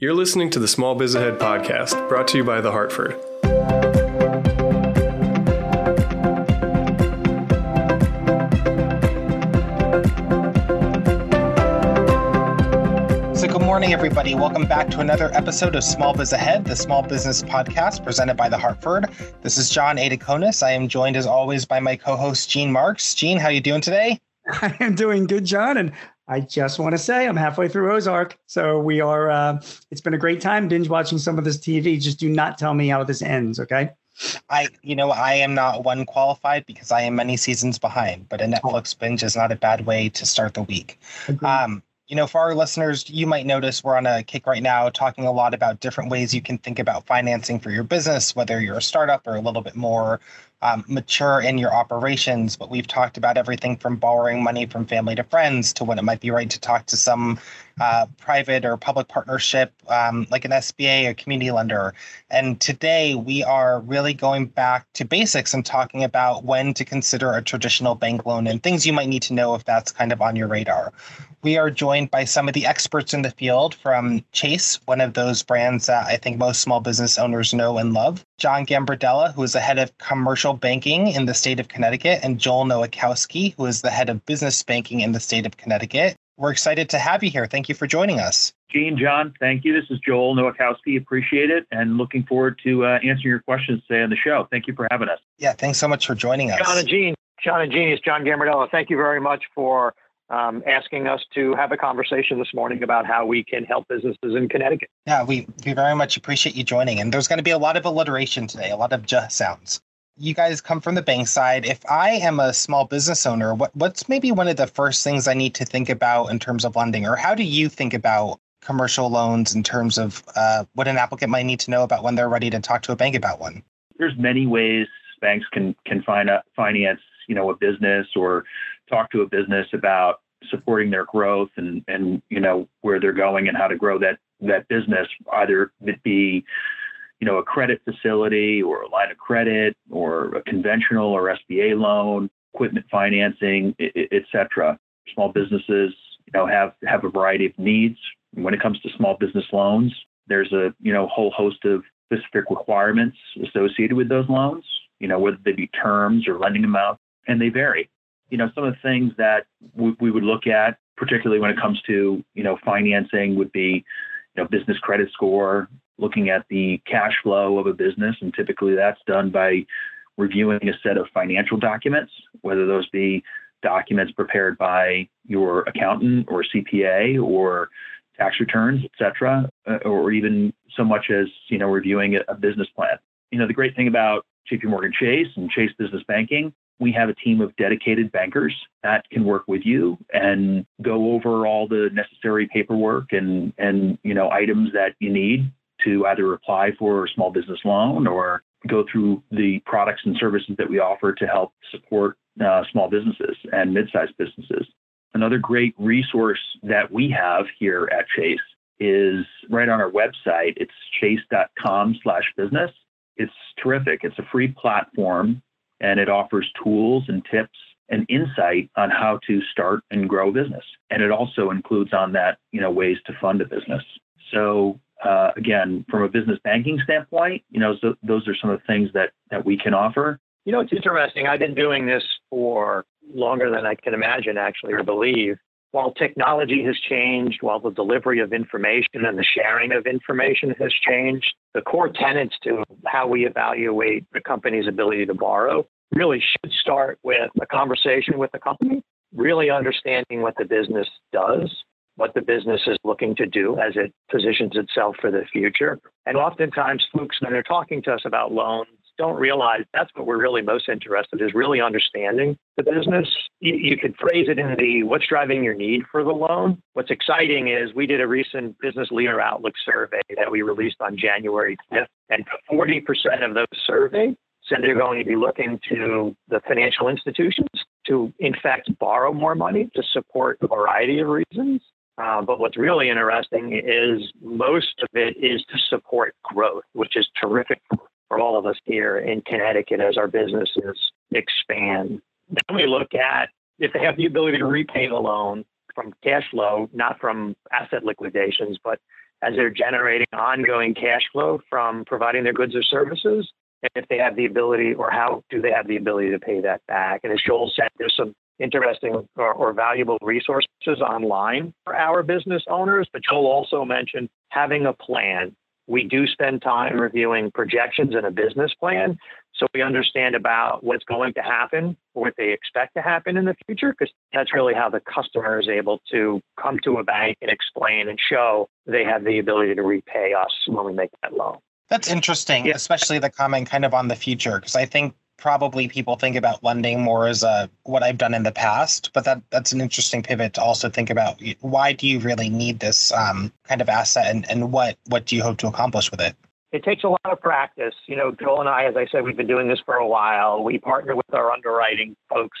You're listening to the Small Biz Ahead podcast, brought to you by The Hartford. So, good morning, everybody. Welcome back to another episode of Small Biz Ahead, the small business podcast presented by The Hartford. This is Jon Aidukonis. I am joined, as always, by my co-host Gene Marks. Gene, how are you doing today? I am doing good, John, and I just want to say I'm halfway through Ozark. So we are, uh, it's been a great time binge watching some of this TV. Just do not tell me how this ends, okay? I, you know, I am not one qualified because I am many seasons behind, but a Netflix binge is not a bad way to start the week. Um, you know, for our listeners, you might notice we're on a kick right now talking a lot about different ways you can think about financing for your business, whether you're a startup or a little bit more um, mature in your operations. But we've talked about everything from borrowing money from family to friends to when it might be right to talk to some uh, private or public partnership um, like an SBA, or community lender. And today we are really going back to basics and talking about when to consider a traditional bank loan and things you might need to know if that's kind of on your radar. We are joined by some of the experts in the field from Chase, one of those brands that I think most small business owners know and love. John Gambardella, who is the head of commercial banking in the state of Connecticut, and Joel Nowakowski, who is the head of business banking in the state of Connecticut. We're excited to have you here. Thank you for joining us. Gene, John, thank you. This is Joel Nowakowski. Appreciate it and looking forward to uh, answering your questions today on the show. Thank you for having us. Yeah, thanks so much for joining us. John and Gene, John and Gene, it's John Gambardella. Thank you very much for um, asking us to have a conversation this morning about how we can help businesses in Connecticut. Yeah, we, we very much appreciate you joining. And there's going to be a lot of alliteration today, a lot of j sounds. You guys come from the bank side. If I am a small business owner, what, what's maybe one of the first things I need to think about in terms of lending? Or how do you think about commercial loans in terms of uh, what an applicant might need to know about when they're ready to talk to a bank about one? There's many ways banks can can a, finance, you know, a business or talk to a business about supporting their growth and and you know where they're going and how to grow that that business either it be you know a credit facility or a line of credit or a conventional or SBA loan equipment financing etc small businesses you know have have a variety of needs. When it comes to small business loans there's a you know whole host of specific requirements associated with those loans you know whether they be terms or lending amounts and they vary. You know, some of the things that w- we would look at, particularly when it comes to, you know, financing would be, you know, business credit score, looking at the cash flow of a business. And typically that's done by reviewing a set of financial documents, whether those be documents prepared by your accountant or CPA or tax returns, et cetera, uh, or even so much as, you know, reviewing a business plan. You know, the great thing about JP Morgan Chase and Chase Business Banking we have a team of dedicated bankers that can work with you and go over all the necessary paperwork and and you know items that you need to either apply for a small business loan or go through the products and services that we offer to help support uh, small businesses and mid-sized businesses. Another great resource that we have here at Chase is right on our website. It's chase.com/business. It's terrific. It's a free platform and it offers tools and tips and insight on how to start and grow a business. And it also includes on that, you know, ways to fund a business. So uh, again, from a business banking standpoint, you know, so those are some of the things that that we can offer. You know, it's interesting. I've been doing this for longer than I can imagine, actually, or believe. While technology has changed, while the delivery of information and the sharing of information has changed, the core tenets to how we evaluate the company's ability to borrow really should start with a conversation with the company, really understanding what the business does, what the business is looking to do as it positions itself for the future. And oftentimes, folks, when they're talking to us about loans, don't realize that's what we're really most interested in is really understanding the business. You, you could phrase it in the what's driving your need for the loan. What's exciting is we did a recent business leader outlook survey that we released on January 5th, and 40% of those surveyed said they're going to be looking to the financial institutions to, in fact, borrow more money to support a variety of reasons. Uh, but what's really interesting is most of it is to support growth, which is terrific for all of us here in Connecticut as our businesses expand. Then we look at if they have the ability to repay the loan from cash flow, not from asset liquidations, but as they're generating ongoing cash flow from providing their goods or services and if they have the ability or how do they have the ability to pay that back. And as Joel said, there's some interesting or, or, valuable resources online for our business owners. But Joel also mentioned having a plan. We do spend time reviewing projections and a business plan. So we understand about what's going to happen, what they expect to happen in the future, because that's really how the customer is able to come to a bank and explain and show they have the ability to repay us when we make that loan. That's interesting, yeah. especially the comment kind of on the future, because I think probably people think about lending more as a what I've done in the past, but that that's an interesting pivot to also think about why do you really need this um, kind of asset and, and what what do you hope to accomplish with it? It takes a lot of practice. You know, Joel and I, as I said, we've been doing this for a while. We partner with our underwriting folks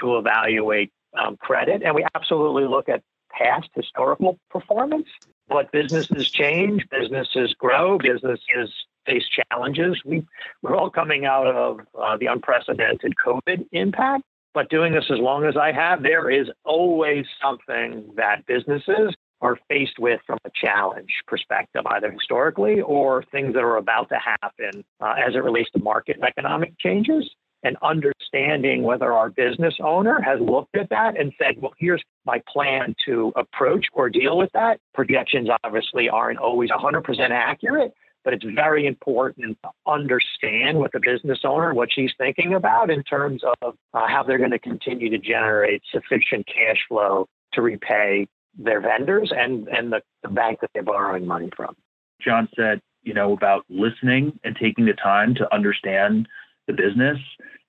to evaluate um, credit, and we absolutely look at past historical performance. But businesses change, businesses grow, businesses face challenges. We, we're all coming out of uh, the unprecedented COVID impact. But doing this as long as I have, there is always something that businesses are faced with from a challenge perspective, either historically or things that are about to happen uh, as it relates to market and economic changes. And understanding whether our business owner has looked at that and said, well, here's my plan to approach or deal with that. Projections obviously aren't always 100% accurate, but it's very important to understand what the business owner, what she's thinking about in terms of uh, how they're going to continue to generate sufficient cash flow to repay their vendors and, and the, the bank that they're borrowing money from. John said, you know, about listening and taking the time to understand the business.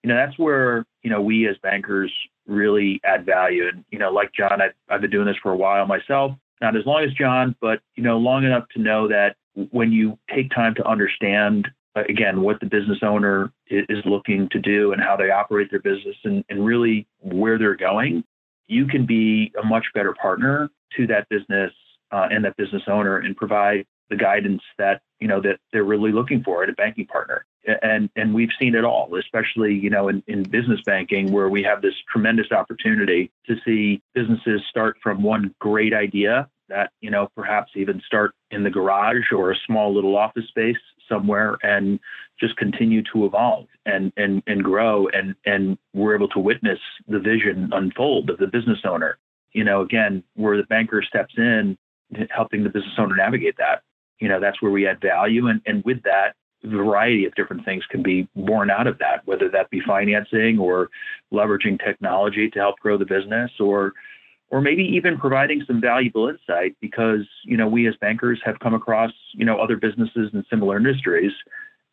You know, that's where, you know, we as bankers really add value. And, you know, like John, I've, I've been doing this for a while myself, not as long as John, but, you know, long enough to know that when you take time to understand again what the business owner is looking to do and how they operate their business and, and really where they're going you can be a much better partner to that business uh, and that business owner and provide the guidance that you know that they're really looking for in a banking partner. And and we've seen it all especially you know in, in business banking where we have this tremendous opportunity to see businesses start from one great idea that you know perhaps even start in the garage or a small little office space somewhere and just continue to evolve and and and grow and and we're able to witness the vision unfold of the business owner. You know again where the banker steps in helping the business owner navigate that. You know that's where we add value and and with that variety of different things can be born out of that whether that be financing or leveraging technology to help grow the business or or maybe even providing some valuable insight because you know we as bankers have come across you know other businesses in similar industries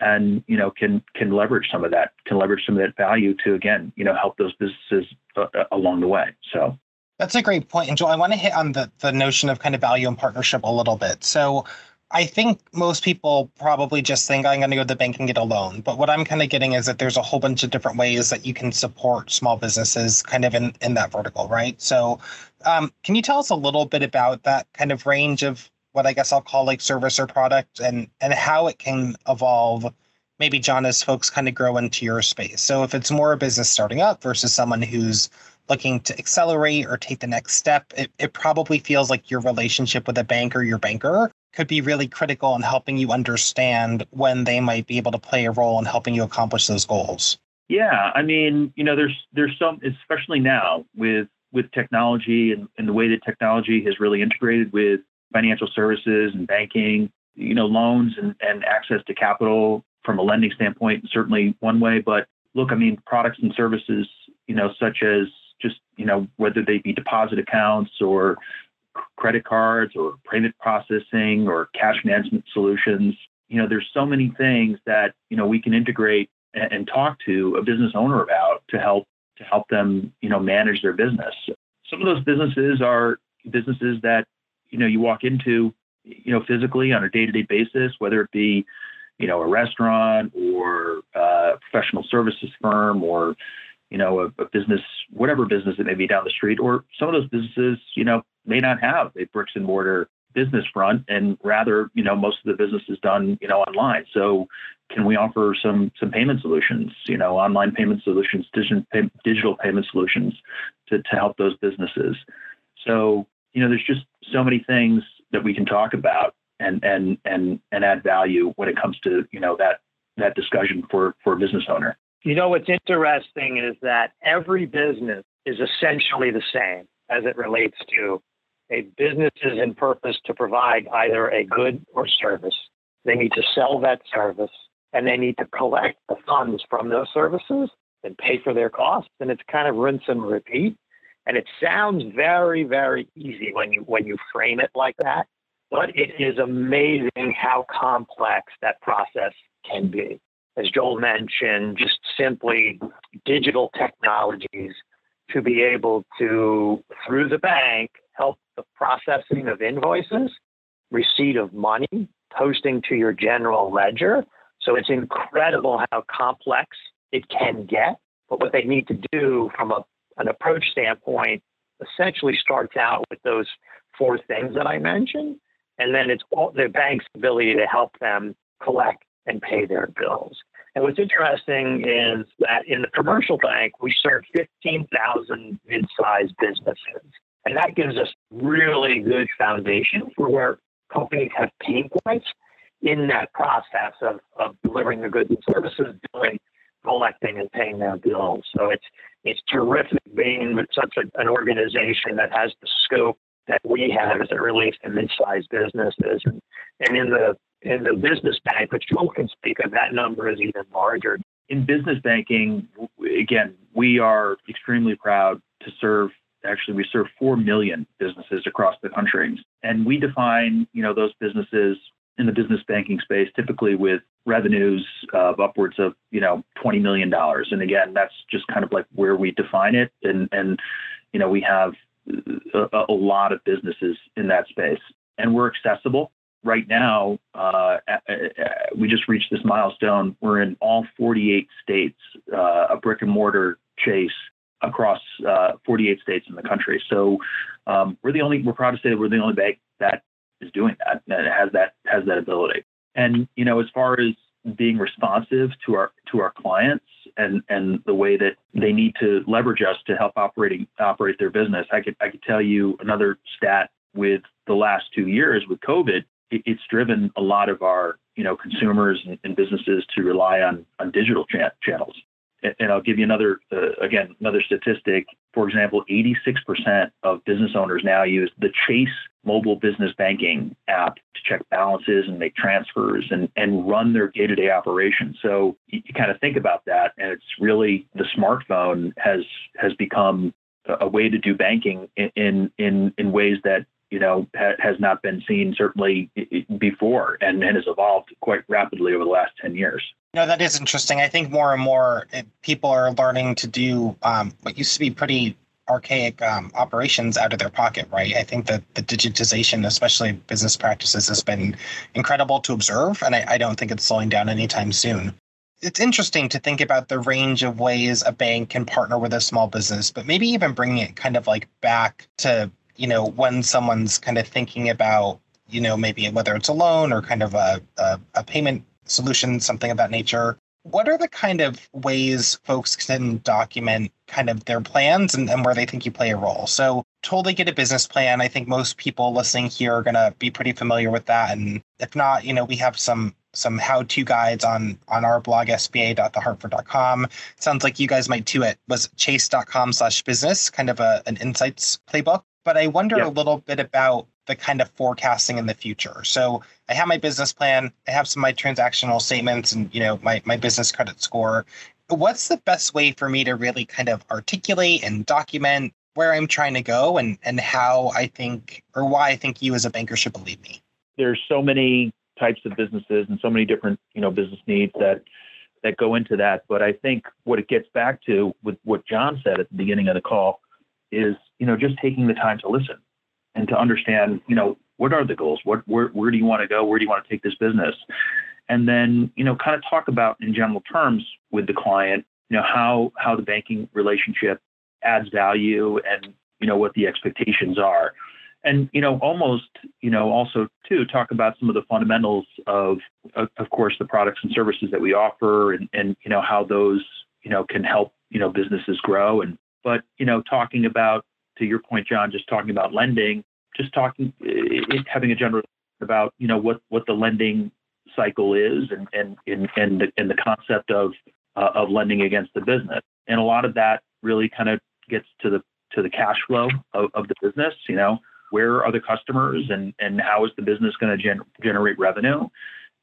and you know can can leverage some of that can leverage some of that value to again you know help those businesses uh, uh along the way. So. That's a great point. And joel i want to hit on the the notion of kind of value and partnership a little bit. So I think most people probably just think I'm going to go to the bank and get a loan. But what I'm kind of getting is that there's a whole bunch of different ways that you can support small businesses kind of in, in that vertical, right? So, um, can you tell us a little bit about that kind of range of what I guess I'll call like service or product and, and how it can evolve? Maybe, John, as folks kind of grow into your space. So, if it's more a business starting up versus someone who's looking to accelerate or take the next step, it, it probably feels like your relationship with a bank or your banker could be really critical in helping you understand when they might be able to play a role in helping you accomplish those goals. Yeah, I mean, you know, there's there's some, especially now with with technology and, and the way that technology has really integrated with financial services and banking, you know, loans and, and access to capital from a lending standpoint, certainly one way. But look, I mean, products and services, you know, such as just, you know, whether they be deposit accounts or credit cards or payment processing or cash management solutions. You know, there's so many things that, you know, we can integrate and, and talk to a business owner about to help to help them, you know, manage their business. Some of those businesses are businesses that, you know, you walk into, you know, physically on a day-to-day basis, whether it be, you know, a restaurant or uh, a professional services firm or, you know, a, a, business, whatever business it may be down the street, or some of those businesses, you know, may not have a bricks and mortar business front, and rather, you know, most of the business is done, you know, online. So, can we offer some some payment solutions, you know, online payment solutions, digital payment solutions to to help those businesses? So, you know, there's just so many things that we can talk about and and and and add value when it comes to you know that that discussion for for a business owner. You know what's interesting is that every business is essentially the same as it relates to a business is in purpose to provide either a good or service. They need to sell that service and they need to collect the funds from those services and pay for their costs. And it's kind of rinse and repeat. And it sounds very, very easy when you when you frame it like that. But it is amazing how complex that process can be. As Joel mentioned, just simply digital technologies to be able to, through the bank, help the processing of invoices, receipt of money, posting to your general ledger. So it's incredible how complex it can get. But what they need to do from a, an approach standpoint essentially starts out with those four things that I mentioned. And then it's all the bank's ability to help them collect and pay their bills. And what's interesting is that in the commercial bank, we serve 15,000 mid-sized businesses. And that gives us really good foundation for where companies have pain points in that process of, of delivering the goods and services, doing collecting and paying their bills. So it's it's terrific being with such a, an organization that has the scope that we have as it relates to mid-sized businesses. And, and in the in the business bank, which Joel can speak of, that number is even larger. In business banking, again, we are extremely proud to serve. Actually, we serve four million businesses across the country, and we define, you know, those businesses in the business banking space typically with revenues of upwards of, you know, twenty million dollars. And again, that's just kind of like where we define it, and and you know, we have a, a lot of businesses in that space, and we're accessible right now, uh, we just reached this milestone. We're in all 48 states, uh, a brick and mortar chase across uh, 48 states in the country. So um, we're the only. We're proud to say that we're the only bank that is doing that that has that has that ability. And you know, as far as being responsive to our to our clients and and the way that they need to leverage us to help operating operate their business, I could I could tell you another stat with the last two years with COVID it's driven a lot of our you know consumers and, and businesses to rely on on digital cha- channels. And, and, I'll give you another uh, again another statistic. For example, 86% of business owners now use the Chase mobile business banking app to check balances and make transfers and and run their day-to-day operations. So you, you kind of think about that, and it's really the smartphone has has become a way to do banking in in in ways that you know, ha- has not been seen certainly before and, and has evolved quite rapidly over the last 10 years. No, that is interesting. I think more and more people are learning to do um, what used to be pretty archaic um, operations out of their pocket, right? I think that the digitization, especially business practices, has been incredible to observe, and I, I don't think it's slowing down anytime soon. It's interesting to think about the range of ways a bank can partner with a small business, but maybe even bringing it kind of like back to you know, when someone's kind of thinking about, you know, maybe whether it's a loan or kind of a, a, a payment solution, something of that nature, what are the kind of ways folks can document kind of their plans and, and where they think you play a role? So totally get a business plan. I think most people listening here are gonna be pretty familiar with that. And if not, you know, we have some some how-to guides on on our blog sba.thehartford.com. Sounds like you guys might too. It was chase.com slash business, kind of a, an insights playbook but I wonder yeah. a little bit about the kind of forecasting in the future. So I have my business plan, I have some of my transactional statements and you know my, my business credit score. What's the best way for me to really kind of articulate and document where I'm trying to go and and how I think or why I think you as a banker should believe me? There's so many types of businesses and so many different, you know, business needs that that go into that. But I think what it gets back to with what John said at the beginning of the call is you know just taking the time to listen and to understand you know what are the goals what where, where do you want to go where do you want to take this business and then you know kind of talk about in general terms with the client you know how how the banking relationship adds value and you know what the expectations are and you know almost you know also too talk about some of the fundamentals of of, course the products and services that we offer and and you know how those you know can help you know businesses grow and but you know, talking about to your point, John, just talking about lending, just talking, it, having a general about you know what what the lending cycle is and and and and the, and the concept of uh, of lending against the business. And a lot of that really kind of gets to the to the cash flow of, of the business. You know, where are the customers and and how is the business going to gen- generate revenue?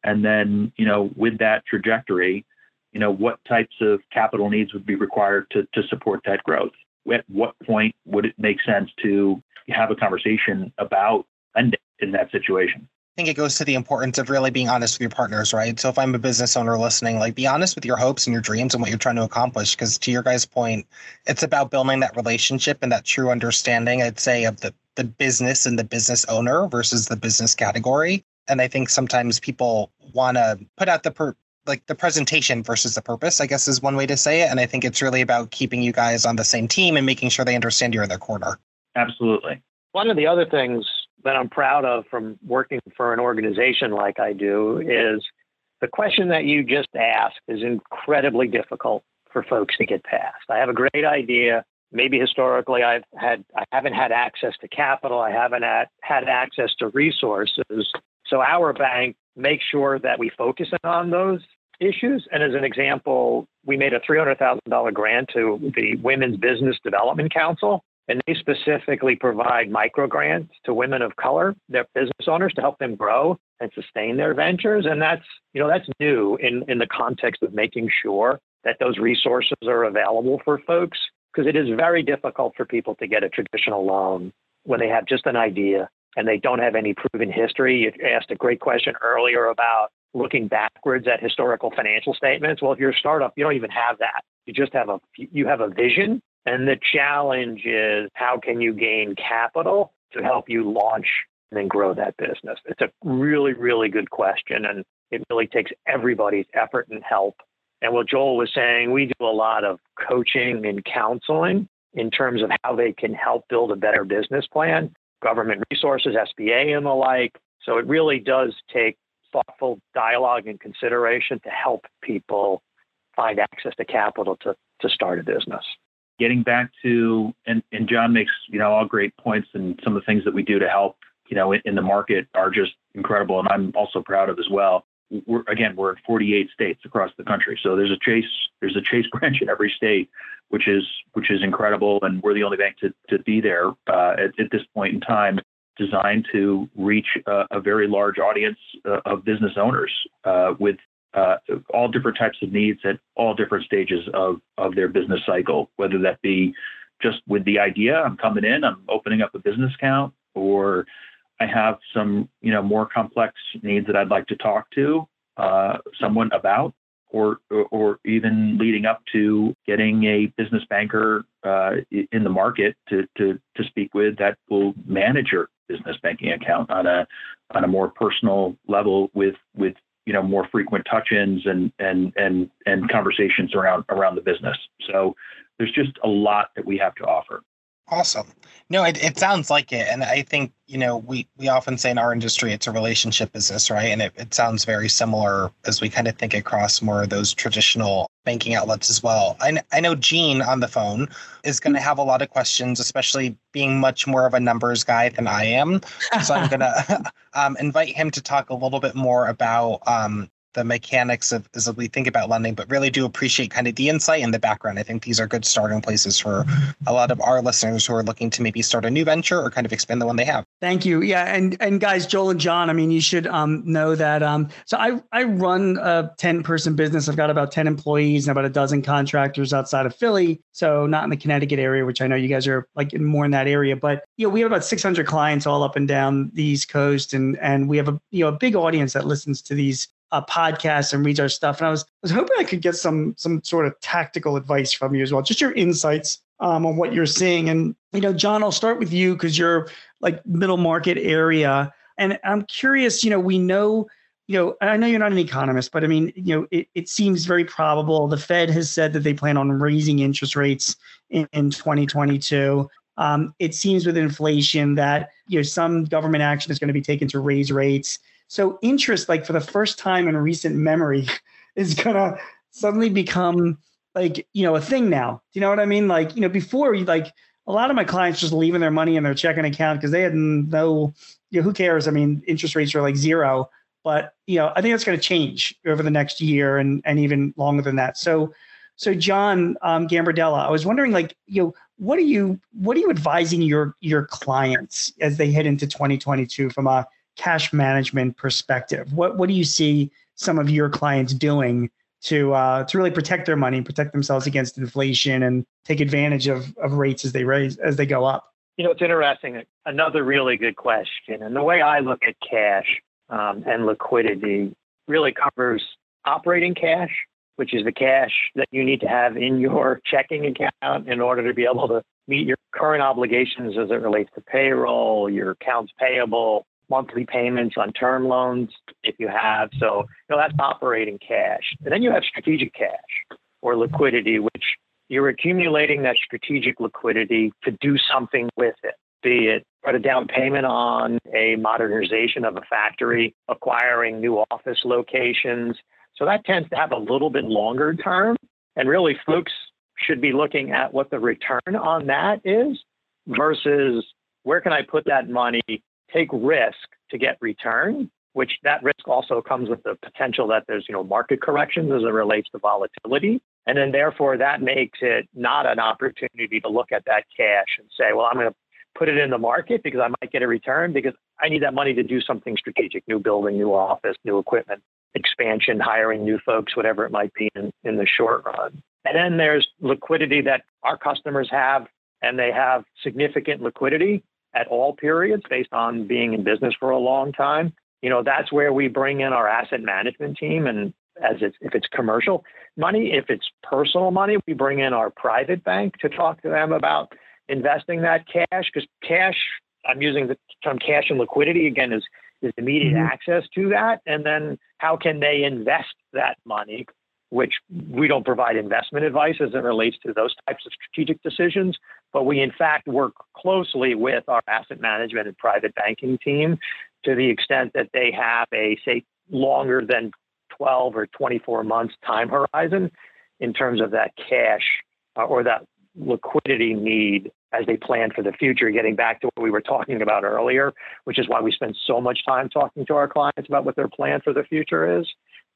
And then you know, with that trajectory, you know, what types of capital needs would be required to to support that growth? At what point would it make sense to have a conversation about lending in that situation? I think it goes to the importance of really being honest with your partners, right? So if I'm a business owner listening, like be honest with your hopes and your dreams and what you're trying to accomplish. Because to your guys' point, it's about building that relationship and that true understanding, I'd say, of the the business and the business owner versus the business category. And I think sometimes people want to put out the per, like the presentation versus the purpose, I guess is one way to say it. And I think it's really about keeping you guys on the same team and making sure they understand you're in their corner. Absolutely. One of the other things that I'm proud of from working for an organization like I do is the question that you just asked is incredibly difficult for folks to get past. I have a great idea. Maybe historically I've had I haven't had access to capital, I haven't had, had access to resources. So our bank makes sure that we focus on those issues. And as an example, we made a $300,000 grant to the Women's Business Development Council and they specifically provide micro grants to women of color, their business owners, to help them grow and sustain their ventures. And that's you know that's new in in the context of making sure that those resources are available for folks because it is very difficult for people to get a traditional loan when they have just an idea and they don't have any proven history. You asked a great question earlier about looking backwards at historical financial statements. Well, if you're a startup, you don't even have that. You just have a you have a vision and the challenge is how can you gain capital to help you launch and then grow that business? It's a really, really good question. And it really takes everybody's effort and help. And what Joel was saying, we do a lot of coaching and counseling in terms of how they can help build a better business plan, government resources, SBA, and the like. So it really does take thoughtful dialogue and consideration to help people find access to capital to, to start a business getting back to and, and John makes you know all great points and some of the things that we do to help you know in, in the market are just incredible and I'm also proud of as well. We're again we're in 48 states across the country, so there's a chase there's a chase branch in every state, which is which is incredible, and we're the only bank to to be there uh, at, at this point in time designed to reach a, very large audience uh, of business owners uh, with uh, all different types of needs at all different stages of, of their business cycle, whether that be just with the idea, I'm coming in, I'm opening up a business account, or I have some, you know, more complex needs that I'd like to talk to uh, someone about, or, or even leading up to getting a business banker uh, in the market to, to, to speak with that will manage your business banking account on a, on a more personal level with, with you know more frequent touch-ins and and and and conversations around around the business. So there's just a lot that we have to offer. Awesome. No, it, it sounds like it. And I think, you know, we, we often say in our industry it's a relationship business, right? And it, it sounds very similar as we kind of think across more of those traditional banking outlets as well. I, I know Gene on the phone is going to have a lot of questions, especially being much more of a numbers guy than I am. So I'm going to um, invite him to talk a little bit more about um, the mechanics of as we think about lending, but really do appreciate kind of the insight and the background. I think these are good starting places for a lot of our listeners who are looking to maybe start a new venture or kind of expand the one they have. Thank you. Yeah, and and guys, Joel and John, I mean, you should um, know that. Um, so I I run a ten person business. I've got about ten employees and about a dozen contractors outside of Philly. So not in the Connecticut area, which I know you guys are like more in that area. But you know, we have about six hundred clients all up and down the East Coast, and and we have a you know a big audience that listens to these uh, podcast and reads our stuff. And I was, I was hoping I could get some some sort of tactical advice from you as well, just your insights um, on what you're seeing. And you know, John, I'll start with you because you're like middle market area, and I'm curious. You know, we know. You know, I know you're not an economist, but I mean, you know, it, it seems very probable. The Fed has said that they plan on raising interest rates in, in 2022. Um, it seems with inflation that you know some government action is going to be taken to raise rates. So interest, like for the first time in recent memory, is gonna suddenly become like you know a thing now. Do you know what I mean? Like you know before like a lot of my clients just leaving their money in their checking account because they had no, you know, who cares? I mean, interest rates are like zero, but you know, I think that's going to change over the next year and and even longer than that. So, so John um, Gambardella, I was wondering, like, you know, what are you what are you advising your your clients as they head into 2022 from a cash management perspective? What what do you see some of your clients doing to uh, to really protect their money, protect themselves against inflation, and take advantage of of rates as they raise as they go up? You know, it's interesting. Another really good question, and the way I look at cash um, and liquidity really covers operating cash, which is the cash that you need to have in your checking account in order to be able to meet your current obligations as it relates to payroll, your accounts payable, monthly payments on term loans if you have. So, you know, that's operating cash. And then you have strategic cash or liquidity, which you're accumulating that strategic liquidity to do something with it, be it put a down payment on a modernization of a factory, acquiring new office locations. So that tends to have a little bit longer term. And really, folks should be looking at what the return on that is versus where can I put that money take risk to get return, which that risk also comes with the potential that there's, you know, market corrections as it relates to volatility. And then therefore that makes it not an opportunity to look at that cash and say, well, I'm going to put it in the market because I might get a return because I need that money to do something strategic, new building, new office, new equipment, expansion, hiring new folks, whatever it might be in, in the short run. And then there's liquidity that our customers have, and they have significant liquidity at all periods based on being in business for a long time. You know, that's where we bring in our asset management team. And as it's, if it's commercial money, if it's personal money, we bring in our private bank to talk to them about investing that cash because cash, I'm using the term cash and liquidity again, is, is immediate mm-hmm. access to that. And then how can they invest that money which we don't provide investment advice as it relates to those types of strategic decisions, but we in fact work closely with our asset management and private banking team to the extent that they have a, say, longer than 12 or 24 months time horizon in terms of that cash uh, or that liquidity need as they plan for the future, getting back to what we were talking about earlier, which is why we spend so much time talking to our clients about what their plan for the future is.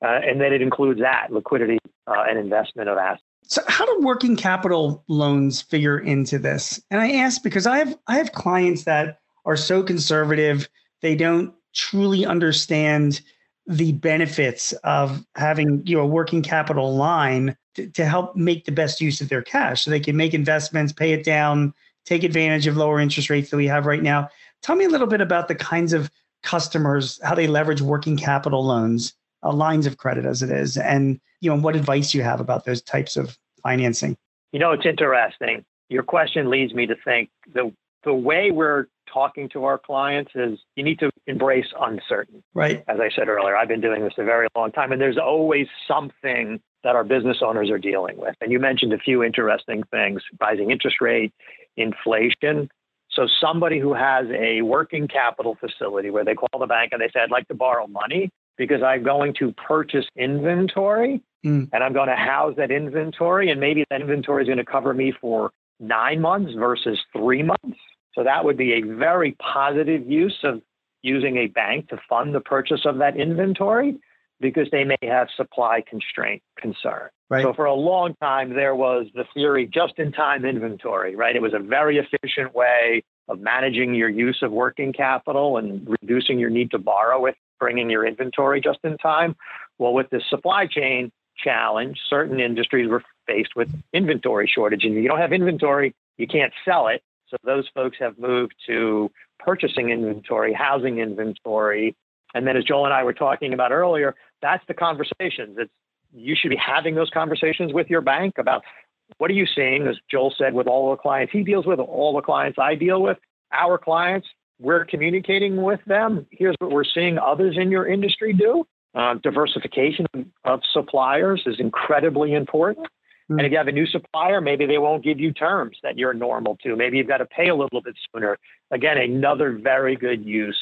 Uh, and then it includes that liquidity uh, and investment of assets. So, how do working capital loans figure into this? And I ask because I have I have clients that are so conservative they don't truly understand the benefits of having you know a working capital line to, to help make the best use of their cash, so they can make investments, pay it down, take advantage of lower interest rates that we have right now. Tell me a little bit about the kinds of customers how they leverage working capital loans uh, lines of credit as it is, and you know what advice you have about those types of financing. You know, it's interesting. Your question leads me to think the the way we're talking to our clients is you need to embrace uncertainty. Right. As I said earlier, I've been doing this a very long time, and there's always something that our business owners are dealing with. And you mentioned a few interesting things: rising interest rate, inflation. So somebody who has a working capital facility where they call the bank and they say, I'd like to borrow money because I'm going to purchase inventory mm. and I'm going to house that inventory. And maybe that inventory is going to cover me for nine months versus three months. So that would be a very positive use of using a bank to fund the purchase of that inventory because they may have supply constraint concern. Right. So for a long time, there was the theory just in time inventory, right? It was a very efficient way of managing your use of working capital and reducing your need to borrow bringing your inventory just in time. Well, with this supply chain challenge, certain industries were faced with inventory shortage, and you don't have inventory, you can't sell it. So those folks have moved to purchasing inventory, housing inventory. And then, as Joel and I were talking about earlier, that's the conversations. It's you should be having those conversations with your bank about what are you seeing, as Joel said, with all the clients he deals with, all the clients I deal with, our clients, we're communicating with them. Here's what we're seeing others in your industry do. Uh, diversification of suppliers is incredibly important. Mm-hmm. And if you have a new supplier, maybe they won't give you terms that you're normal to. Maybe you've got to pay a little bit sooner. Again, another very good use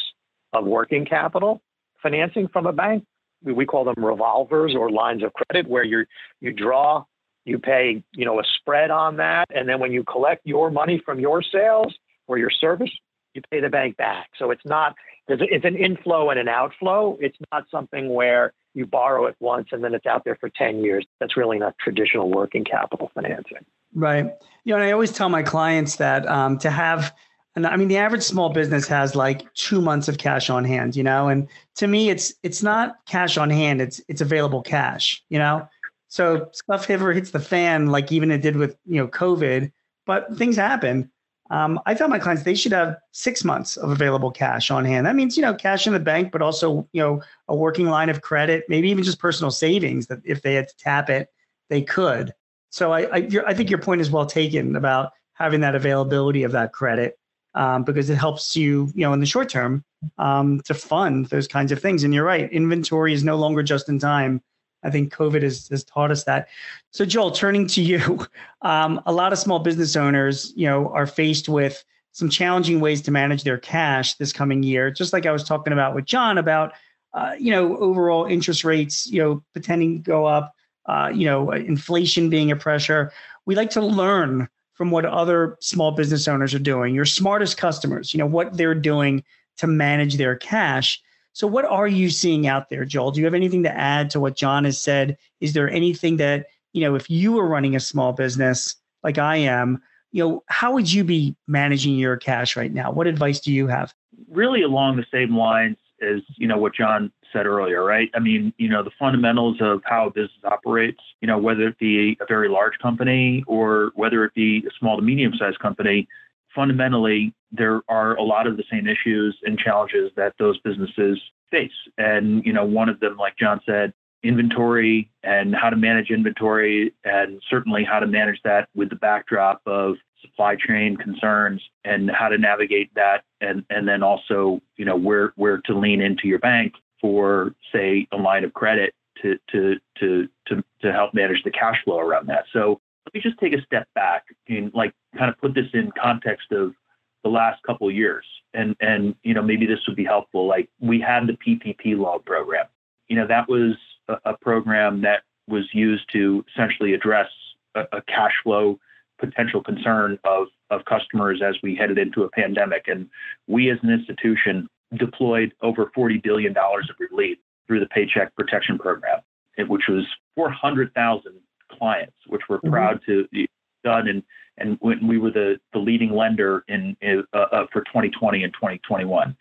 of working capital financing from a bank. We call them revolvers or lines of credit, where you you draw you pay, you know, a spread on that. And then when you collect your money from your sales or your service, you pay the bank back. So it's not, it's an inflow and an outflow. It's not something where you borrow it once and then it's out there for 10 years. That's really not traditional working capital financing. Right. You know, and I always tell my clients that um, to have, and I mean, the average small business has like two months of cash on hand, you know, and to me, it's it's not cash on hand; it's it's available cash, you know. So stuff ever hits the fan, like even it did with you know COVID, but things happen. Um, I tell my clients they should have six months of available cash on hand. That means you know cash in the bank, but also you know a working line of credit, maybe even just personal savings that if they had to tap it, they could. So I I, I think your point is well taken about having that availability of that credit um, because it helps you you know in the short term um, to fund those kinds of things. And you're right, inventory is no longer just in time. I think COVID has, has taught us that. So, Joel, turning to you, um, a lot of small business owners, you know, are faced with some challenging ways to manage their cash this coming year. Just like I was talking about with John about, uh, you know, overall interest rates, you know, pretending to go up, uh, you know, inflation being a pressure. We like to learn from what other small business owners are doing. Your smartest customers, you know, what they're doing to manage their cash. So, what are you seeing out there, Joel? Do you have anything to add to what John has said? Is there anything that, you know, if you were running a small business like I am, you know, how would you be managing your cash right now? What advice do you have? Really, along the same lines as, you know, what John said earlier, right? I mean, you know, the fundamentals of how a business operates, you know, whether it be a very large company or whether it be a small to medium sized company, fundamentally, there are a lot of the same issues and challenges that those businesses face. And, you know, one of them, like John said, inventory and how to manage inventory, and certainly how to manage that with the backdrop of supply chain concerns and how to navigate that and and then also you know where where to lean into your bank for say a line of credit to to to to to help manage the cash flow around that so let me just take a step back and like kind of put this in context of the last couple of years and and you know maybe this would be helpful like we had the ppp loan program you know that was a, a program that was used to essentially address a, a cash flow potential concern of of customers as we headed into a pandemic and we as an institution deployed over 40 billion dollars of relief through the paycheck protection program which was 400,000 clients, which we're mm-hmm. proud to be done. And and when we were the, the leading lender in, uh, uh, for 2020 and 2021.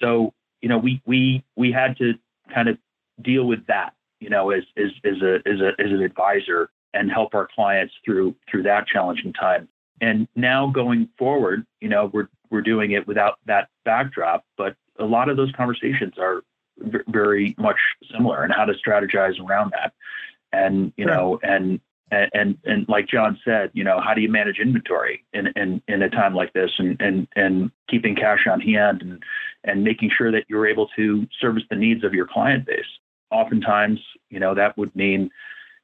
So you know we we we had to kind of deal with that, you know, as as as a as a as an advisor and help our clients through through that challenging time. And now going forward, you know, we're we're doing it without that backdrop, but a lot of those conversations are very much similar and how to strategize around that and you know and and and like John said, you know, how do you manage inventory in in, in a time like this, and and and keeping cash on hand, and and making sure that you're able to service the needs of your client base. Oftentimes, you know, that would mean,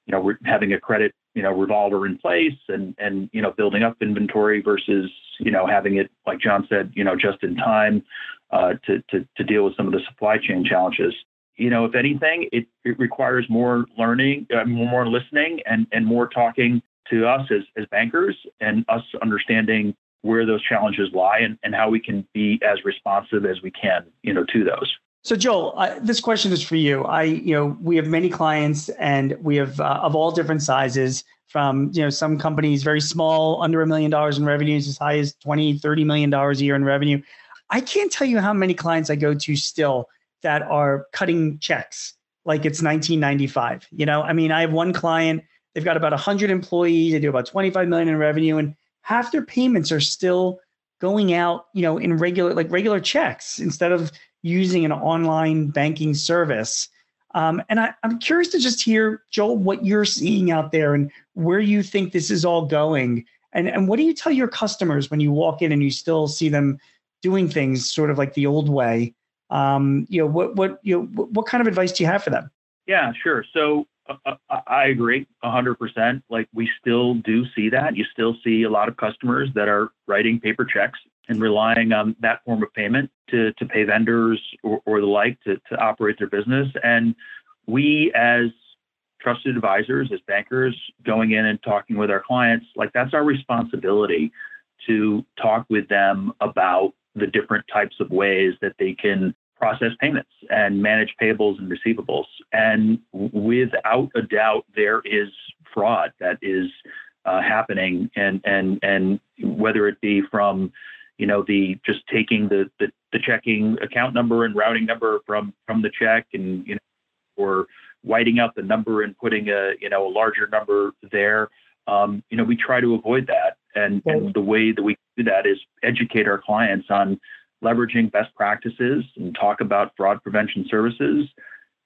you know, we're having a credit, you know, revolver in place, and and you know, building up inventory versus you know having it, like John said, you know, just in time uh, to to to deal with some of the supply chain challenges you know, if anything, it, it requires more learning, uh, more listening, and and more talking to us as as bankers, and us understanding where those challenges lie and, and how we can be as responsive as we can, you know, to those. So, Joel, I, this question is for you. I, you know, we have many clients, and we have uh, of all different sizes. From you know some companies very small, under a million dollars in revenues, as high as 20, 30 million dollars a year in revenue. I can't tell you how many clients I go to still that are cutting checks like it's 1995. You know, I mean, I have one client, they've got about 100 employees, they do about 25 million in revenue, and half their payments are still going out, you know, in regular, like regular checks instead of using an online banking service. Um, and I, I'm curious to just hear, Joel, what you're seeing out there and where you think this is all going. And, and what do you tell your customers when you walk in and you still see them doing things sort of like the old way? Um, you know, what what you know, what kind of advice do you have for them? Yeah, sure. So uh, uh I agree 100%. Like we still do see that. You still see a lot of customers that are writing paper checks and relying on that form of payment to, to pay vendors or, or the like to, to operate their business. And we, as trusted advisors, as bankers, going in and talking with our clients, like that's our responsibility to talk with them about the different types of ways that they can process payments and manage payables and receivables. And without a doubt, there is fraud that is uh, happening, and and and whether it be from you know the just taking the, the the checking account number and routing number from from the check and you know or whiting out the number and putting a you know a larger number there um, you know we try to avoid that. And, and the way that we do that is educate our clients on leveraging best practices and talk about fraud prevention services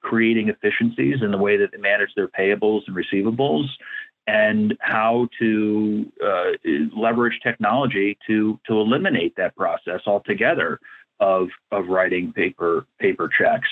creating efficiencies in the way that they manage their payables and receivables and how to uh, leverage technology to to eliminate that process altogether of of writing paper paper checks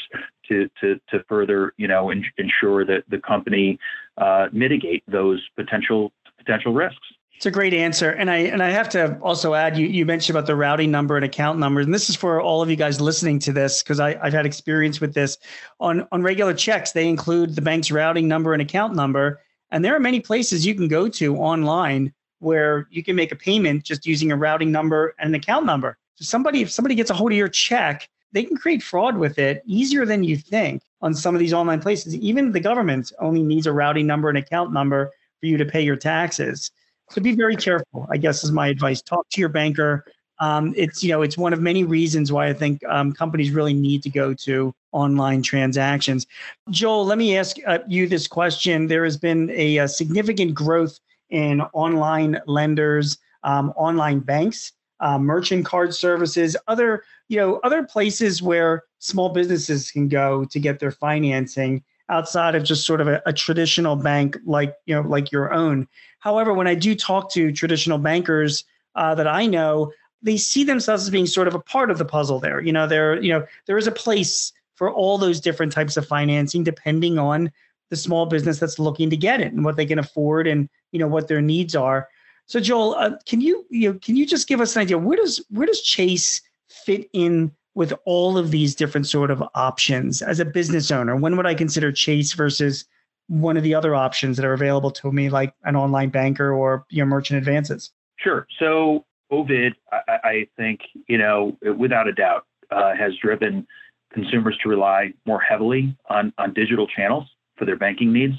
to to to further you know in, ensure that the company uh, mitigate those potential potential risks. It's a great answer, and I and I have to also add you you mentioned about the routing number and account numbers, and this is for all of you guys listening to this because I've had experience with this on on regular checks. They include the bank's routing number and account number, and there are many places you can go to online where you can make a payment just using a routing number and an account number. So somebody if somebody gets a hold of your check, they can create fraud with it easier than you think on some of these online places. Even the government only needs a routing number and account number for you to pay your taxes. So be very careful, I guess is my advice. Talk to your banker. Um, it's you know it's one of many reasons why I think um, companies really need to go to online transactions. Joel, let me ask uh, you this question. There has been a, a significant growth in online lenders, um, online banks, uh, merchant card services, other you know other places where small businesses can go to get their financing outside of just sort of a, a traditional bank like you know like your own. However, when I do talk to traditional bankers uh, that I know, they see themselves as being sort of a part of the puzzle. There, you know, there you know there is a place for all those different types of financing depending on the small business that's looking to get it and what they can afford and you know what their needs are. So Joel, uh, can you you know, can you just give us an idea where does where does Chase fit in with all of these different sort of options as a business owner? When would I consider Chase versus one of the other options that are available to me, like an online banker or your merchant advances? Sure. So COVID, I, I think you know, without a doubt, uh, has driven consumers to rely more heavily on on digital channels for their banking needs.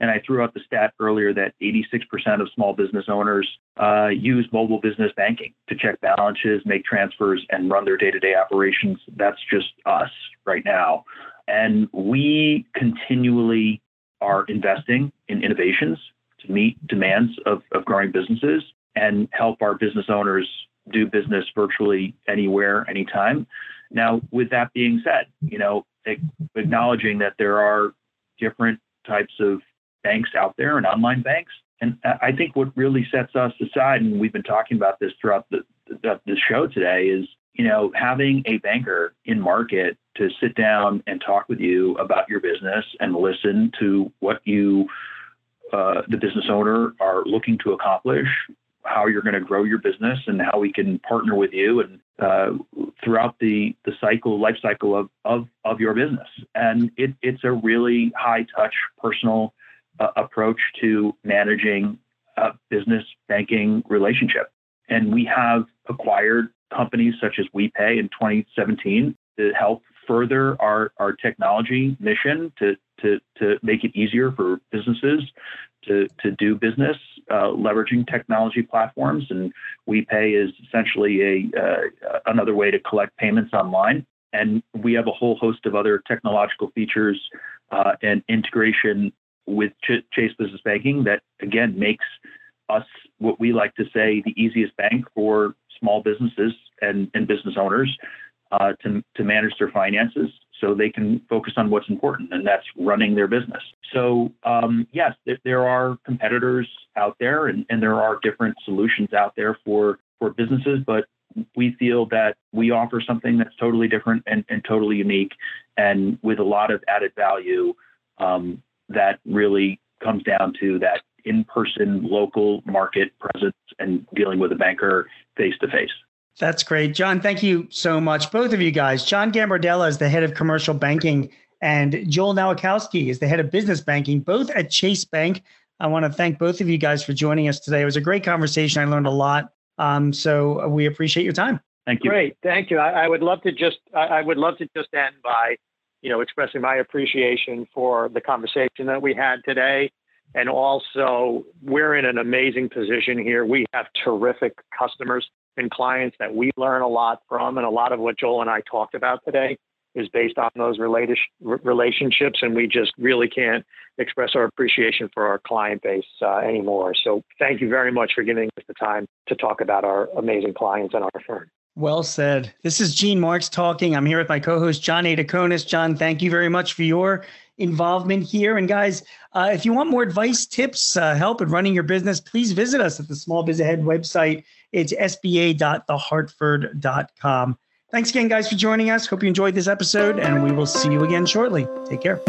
And I threw out the stat earlier that 86% of small business owners uh, use mobile business banking to check balances, make transfers, and run their day to day operations. That's just us right now. And we continually are investing in innovations to meet demands of, of growing businesses and help our business owners do business virtually anywhere, anytime. Now, with that being said, you know, acknowledging that there are different types of banks out there and online banks. And I think what really sets us aside, and we've been talking about this throughout the, the, the show today, is you know having a banker in market to sit down and talk with you about your business and listen to what you, uh, the business owner, are looking to accomplish, how you're going to grow your business, and how we can partner with you and uh, throughout the the cycle, life cycle of of of your business. And it, it's a really high touch, personal uh, approach to managing a business banking relationship. And we have acquired companies such as WePay in 2017 to help further our, our technology mission to, to, to make it easier for businesses to, to do business uh, leveraging technology platforms. And WePay is essentially a, uh, another way to collect payments online. And we have a whole host of other technological features uh, and integration with Ch- Chase Business Banking that again makes us what we like to say the easiest bank for small businesses and, and business owners uh, to, to manage their finances so they can focus on what's important, and that's running their business. So, um, yes, th- there are competitors out there, and, and there are different solutions out there for, for businesses, but we feel that we offer something that's totally different and, and totally unique and with a lot of added value um, that really comes down to that in-person local market presence and dealing with a banker face to face. That's great. John, thank you so much. Both of you guys. John Gambardella is the head of commercial banking and Joel Nowakowski is the head of business banking, both at Chase Bank. I want to thank both of you guys for joining us today. It was a great conversation. I learned a lot. Um, so we appreciate your time. Thank you. Great, thank you. I, I would love to just I, I would love to just end by, you know, expressing my appreciation for the conversation that we had today. And also, we're in an amazing position here. We have terrific customers and clients that we learn a lot from. And a lot of what Joel and I talked about today is based on those related relationships. And we just really can't express our appreciation for our client base uh, anymore. So thank you very much for giving us the time to talk about our amazing clients and our firm. Well said. This is Gene Marks talking. I'm here with my co-host Jon Aidukonis. John, thank you very much for your involvement here. And guys, uh, if you want more advice, tips, uh, help in running your business, please visit us at the Small Biz Ahead website. It's sba.thehartford.com. Thanks again, guys, for joining us. Hope you enjoyed this episode, and we will see you again shortly. Take care.